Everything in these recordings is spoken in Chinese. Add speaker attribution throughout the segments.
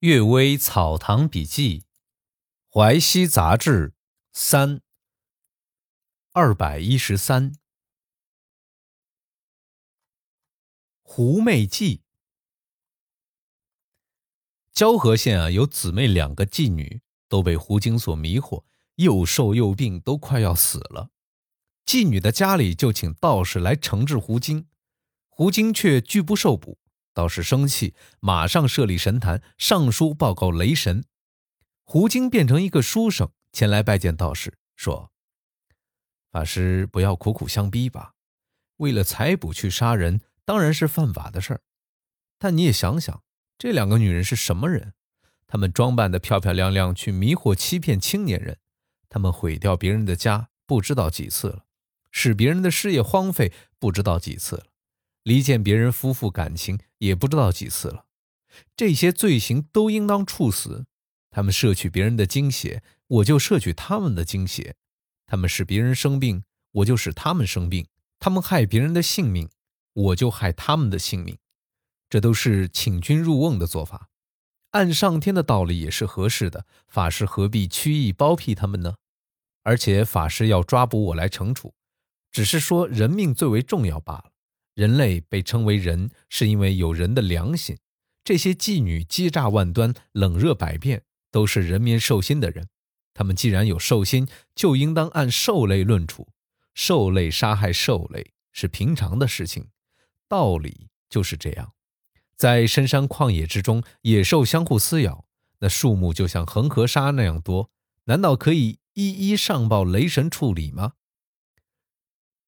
Speaker 1: 阅微草堂笔记，淮西杂志三二百一十三。狐媚记。交河县啊，有姊妹两个妓女，都被狐精所迷惑，又瘦又病，都快要死了。妓女的家里就请道士来惩治狐精，狐精却拒不受捕。道士生气，马上设立神坛，上书报告雷神。狐精变成一个书生，前来拜见道士，说：“法师不要苦苦相逼吧，为了财捕去杀人，当然是犯法的事儿。但你也想想，这两个女人是什么人？她们装扮的漂漂亮亮，去迷惑欺骗青年人。她们毁掉别人的家，不知道几次了；使别人的事业荒废，不知道几次了。”离间别人夫妇感情也不知道几次了，这些罪行都应当处死。他们摄取别人的精血，我就摄取他们的精血；他们使别人生病，我就使他们生病；他们害别人的性命，我就害他们的性命。这都是请君入瓮的做法，按上天的道理也是合适的。法师何必曲意包庇他们呢？而且法师要抓捕我来惩处，只是说人命最为重要罢了。人类被称为人，是因为有人的良心。这些妓女欺诈万端，冷热百变，都是人面兽心的人。他们既然有兽心，就应当按兽类论处。兽类杀害兽类是平常的事情，道理就是这样。在深山旷野之中，野兽相互撕咬，那数目就像恒河沙那样多，难道可以一一上报雷神处理吗？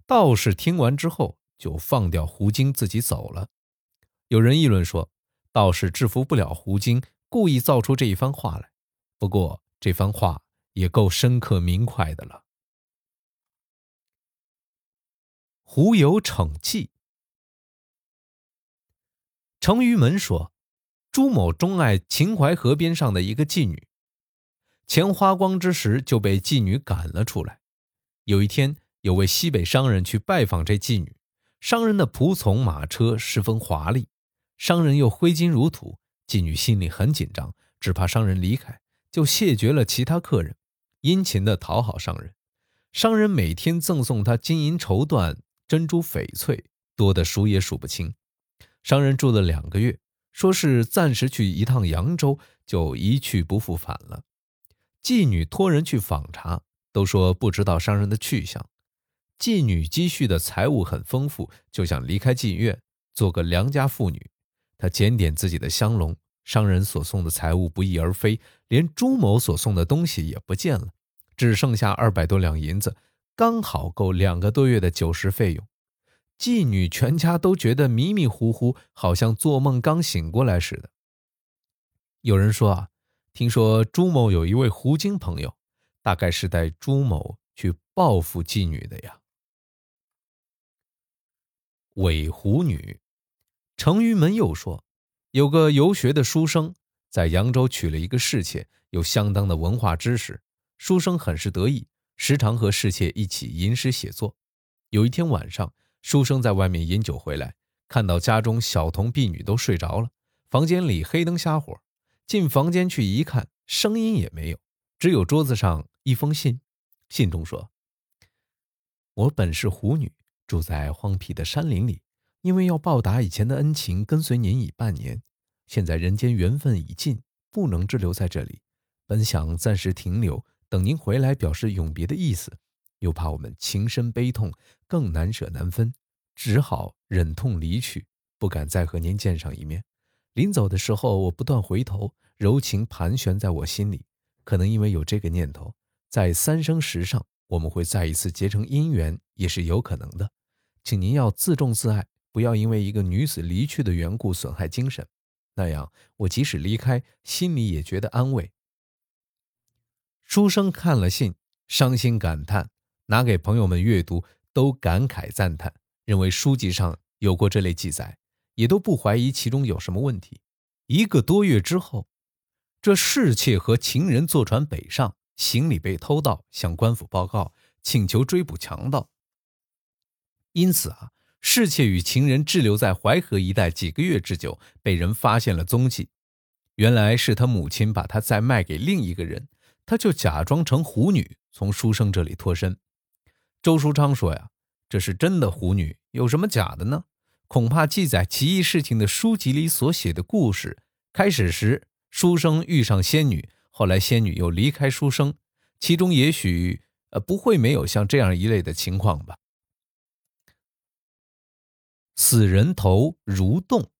Speaker 1: 道士听完之后。就放掉狐精，自己走了。有人议论说，道士制服不了狐精，故意造出这一番话来。不过这番话也够深刻明快的了。狐有逞妓。程于门说，朱某钟爱秦淮河边上的一个妓女，钱花光之时就被妓女赶了出来。有一天，有位西北商人去拜访这妓女。商人的仆从马车十分华丽，商人又挥金如土，妓女心里很紧张，只怕商人离开，就谢绝了其他客人，殷勤地讨好商人。商人每天赠送他金银绸缎、珍珠翡翠，多得数也数不清。商人住了两个月，说是暂时去一趟扬州，就一去不复返了。妓女托人去访查，都说不知道商人的去向。妓女积蓄的财物很丰富，就想离开妓院，做个良家妇女。她检点自己的香笼，商人所送的财物不翼而飞，连朱某所送的东西也不见了，只剩下二百多两银子，刚好够两个多月的酒食费用。妓女全家都觉得迷迷糊糊，好像做梦刚醒过来似的。有人说啊，听说朱某有一位狐精朋友，大概是带朱某去报复妓女的呀。伪狐女，程于门又说，有个游学的书生在扬州娶了一个侍妾，有相当的文化知识。书生很是得意，时常和侍妾一起吟诗写作。有一天晚上，书生在外面饮酒回来，看到家中小童婢女都睡着了，房间里黑灯瞎火。进房间去一看，声音也没有，只有桌子上一封信。信中说：“我本是狐女。”住在荒僻的山林里，因为要报答以前的恩情，跟随您已半年。现在人间缘分已尽，不能滞留在这里。本想暂时停留，等您回来表示永别的意思，又怕我们情深悲痛，更难舍难分，只好忍痛离去，不敢再和您见上一面。临走的时候，我不断回头，柔情盘旋在我心里。可能因为有这个念头，在三生石上，我们会再一次结成姻缘，也是有可能的。请您要自重自爱，不要因为一个女子离去的缘故损害精神，那样我即使离开，心里也觉得安慰。书生看了信，伤心感叹，拿给朋友们阅读，都感慨赞叹，认为书籍上有过这类记载，也都不怀疑其中有什么问题。一个多月之后，这侍妾和情人坐船北上，行李被偷盗，向官府报告，请求追捕强盗。因此啊，侍妾与情人滞留在淮河一带几个月之久，被人发现了踪迹。原来是他母亲把他再卖给另一个人，他就假装成狐女从书生这里脱身。周书昌说呀，这是真的狐女，有什么假的呢？恐怕记载奇异事情的书籍里所写的故事，开始时书生遇上仙女，后来仙女又离开书生，其中也许呃不会没有像这样一类的情况吧。死人头如洞。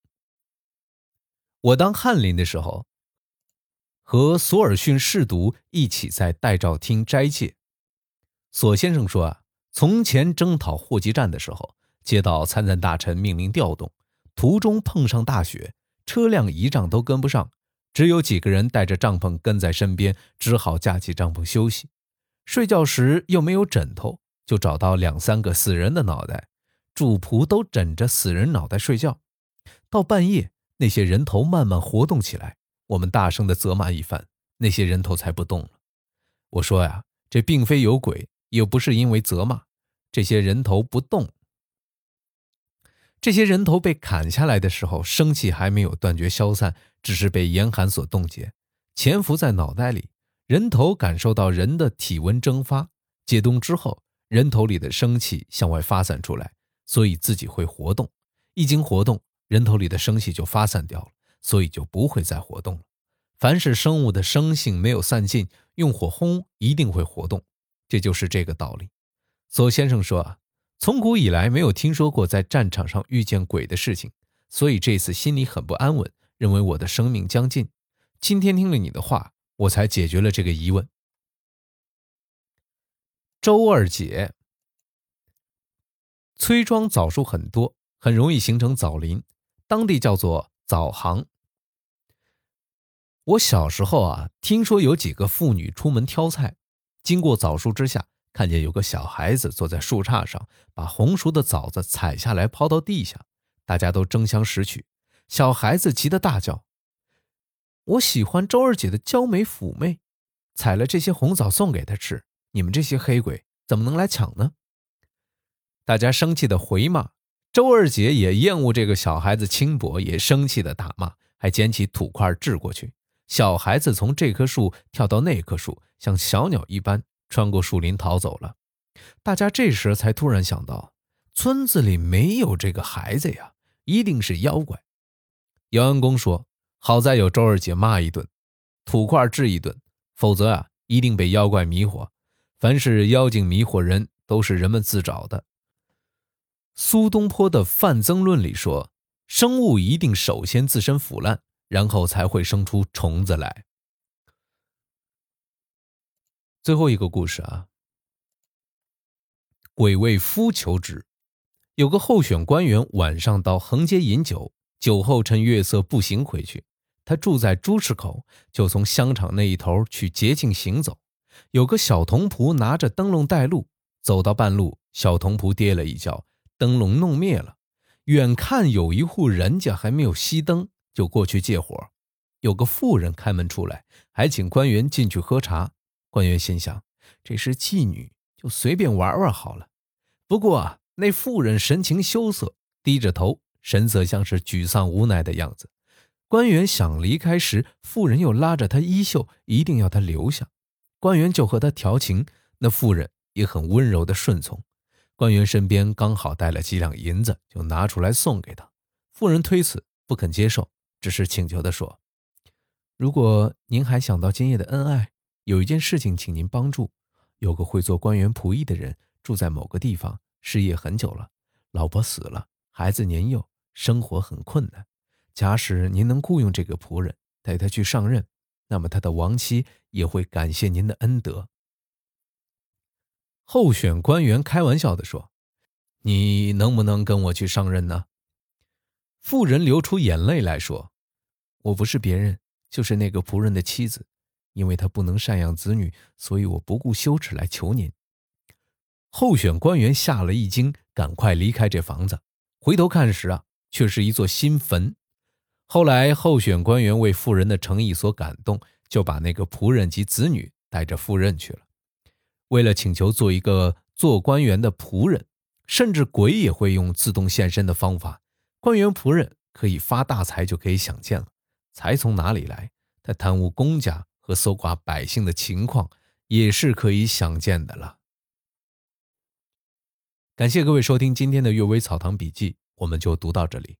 Speaker 1: 我当翰林的时候，和索尔逊侍读一起在代诏厅斋戒。索先生说啊，从前征讨霍集站的时候。接到参赞大臣命令调动，途中碰上大雪，车辆仪仗都跟不上，只有几个人带着帐篷跟在身边，只好架起帐篷休息。睡觉时又没有枕头，就找到两三个死人的脑袋，主仆都枕着死人脑袋睡觉。到半夜，那些人头慢慢活动起来，我们大声的责骂一番，那些人头才不动了。我说呀，这并非有鬼，又不是因为责骂，这些人头不动。这些人头被砍下来的时候，生气还没有断绝消散，只是被严寒所冻结，潜伏在脑袋里。人头感受到人的体温蒸发，解冻之后，人头里的生气向外发散出来，所以自己会活动。一经活动，人头里的生气就发散掉了，所以就不会再活动了。凡是生物的生性没有散尽，用火烘一定会活动，这就是这个道理。左先生说啊。从古以来没有听说过在战场上遇见鬼的事情，所以这次心里很不安稳，认为我的生命将尽。今天听了你的话，我才解决了这个疑问。周二姐，崔庄枣树很多，很容易形成枣林，当地叫做枣行。我小时候啊，听说有几个妇女出门挑菜，经过枣树之下。看见有个小孩子坐在树杈上，把红熟的枣子采下来抛到地下，大家都争相拾取。小孩子急得大叫：“我喜欢周二姐的娇美妩媚，采了这些红枣送给她吃。你们这些黑鬼怎么能来抢呢？”大家生气的回骂，周二姐也厌恶这个小孩子轻薄，也生气的打骂，还捡起土块掷过去。小孩子从这棵树跳到那棵树，像小鸟一般。穿过树林逃走了，大家这时才突然想到，村子里没有这个孩子呀，一定是妖怪。姚安公说：“好在有周二姐骂一顿，土块治一顿，否则啊，一定被妖怪迷惑。凡是妖精迷惑人，都是人们自找的。”苏东坡的《范增论》里说：“生物一定首先自身腐烂，然后才会生出虫子来。”最后一个故事啊，鬼为夫求职。有个候选官员晚上到横街饮酒，酒后趁月色步行回去。他住在朱市口，就从香场那一头去捷径行走。有个小童仆拿着灯笼带路，走到半路，小童仆跌了一跤，灯笼弄灭了。远看有一户人家还没有熄灯，就过去借火。有个妇人开门出来，还请官员进去喝茶。官员心想：“这是妓女，就随便玩玩好了。”不过啊，那妇人神情羞涩，低着头，神色像是沮丧无奈的样子。官员想离开时，妇人又拉着他衣袖，一定要他留下。官员就和他调情，那妇人也很温柔的顺从。官员身边刚好带了几两银子，就拿出来送给他。妇人推辞，不肯接受，只是请求的说：“如果您还想到今夜的恩爱。”有一件事情，请您帮助。有个会做官员仆役的人住在某个地方，失业很久了，老婆死了，孩子年幼，生活很困难。假使您能雇佣这个仆人带他去上任，那么他的亡妻也会感谢您的恩德。候选官员开玩笑地说：“你能不能跟我去上任呢？”妇人流出眼泪来说：“我不是别人，就是那个仆人的妻子。”因为他不能赡养子女，所以我不顾羞耻来求您。候选官员吓了一惊，赶快离开这房子。回头看时啊，却是一座新坟。后来候选官员为妇人的诚意所感动，就把那个仆人及子女带着赴任去了。为了请求做一个做官员的仆人，甚至鬼也会用自动现身的方法。官员仆人可以发大财，就可以想见了。财从哪里来？他贪污公家和搜刮百姓的情况也是可以想见的了。感谢各位收听今天的《阅微草堂笔记》，我们就读到这里。